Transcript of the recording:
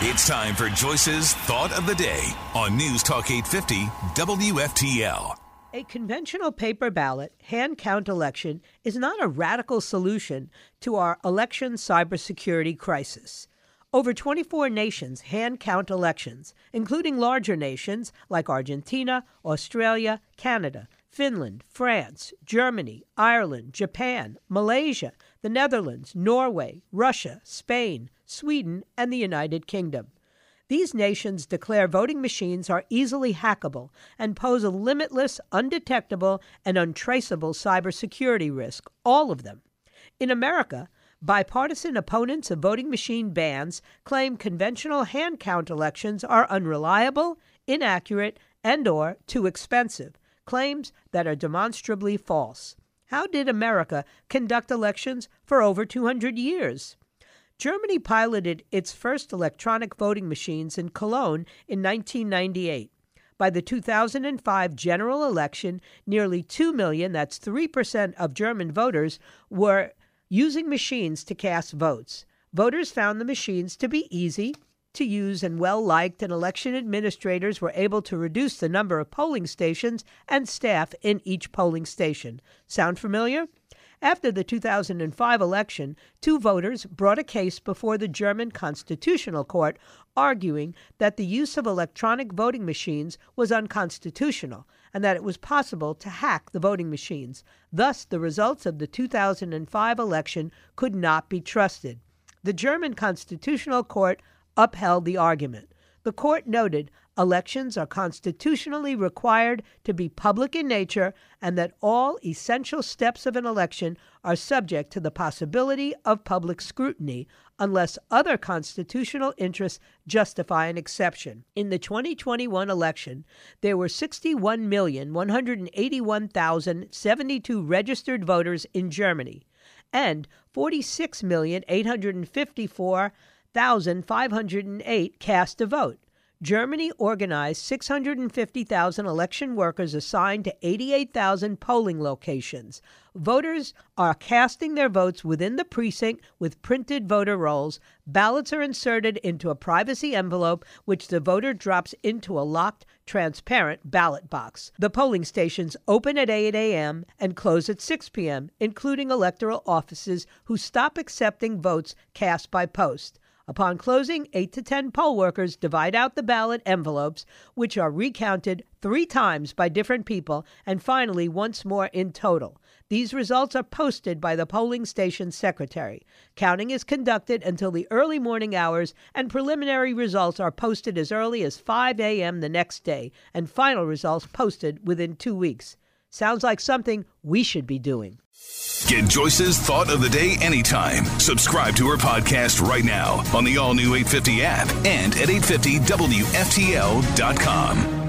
It's time for Joyce's Thought of the Day on News Talk 850 WFTL. A conventional paper ballot hand count election is not a radical solution to our election cybersecurity crisis. Over 24 nations hand count elections, including larger nations like Argentina, Australia, Canada, Finland, France, Germany, Ireland, Japan, Malaysia, the Netherlands, Norway, Russia, Spain, Sweden, and the United Kingdom. These nations declare voting machines are easily hackable and pose a limitless, undetectable, and untraceable cybersecurity risk, all of them. In America, bipartisan opponents of voting machine bans claim conventional hand count elections are unreliable, inaccurate, and or too expensive, claims that are demonstrably false. How did America conduct elections for over 200 years? Germany piloted its first electronic voting machines in Cologne in 1998. By the 2005 general election, nearly 2 million, that's 3% of German voters, were using machines to cast votes. Voters found the machines to be easy to use and well liked, and election administrators were able to reduce the number of polling stations and staff in each polling station. Sound familiar? After the 2005 election, two voters brought a case before the German Constitutional Court arguing that the use of electronic voting machines was unconstitutional and that it was possible to hack the voting machines. Thus, the results of the 2005 election could not be trusted. The German Constitutional Court upheld the argument. The court noted elections are constitutionally required to be public in nature and that all essential steps of an election are subject to the possibility of public scrutiny unless other constitutional interests justify an exception. In the 2021 election, there were 61,181,072 registered voters in Germany and 46,854,508 cast a vote. Germany organized 650,000 election workers assigned to 88,000 polling locations. Voters are casting their votes within the precinct with printed voter rolls. Ballots are inserted into a privacy envelope, which the voter drops into a locked, transparent ballot box. The polling stations open at 8 a.m. and close at 6 p.m., including electoral offices who stop accepting votes cast by post. Upon closing, 8 to 10 poll workers divide out the ballot envelopes, which are recounted three times by different people and finally once more in total. These results are posted by the polling station secretary. Counting is conducted until the early morning hours, and preliminary results are posted as early as 5 a.m. the next day, and final results posted within two weeks. Sounds like something we should be doing. Get Joyce's Thought of the Day anytime. Subscribe to her podcast right now on the all new 850 app and at 850WFTL.com.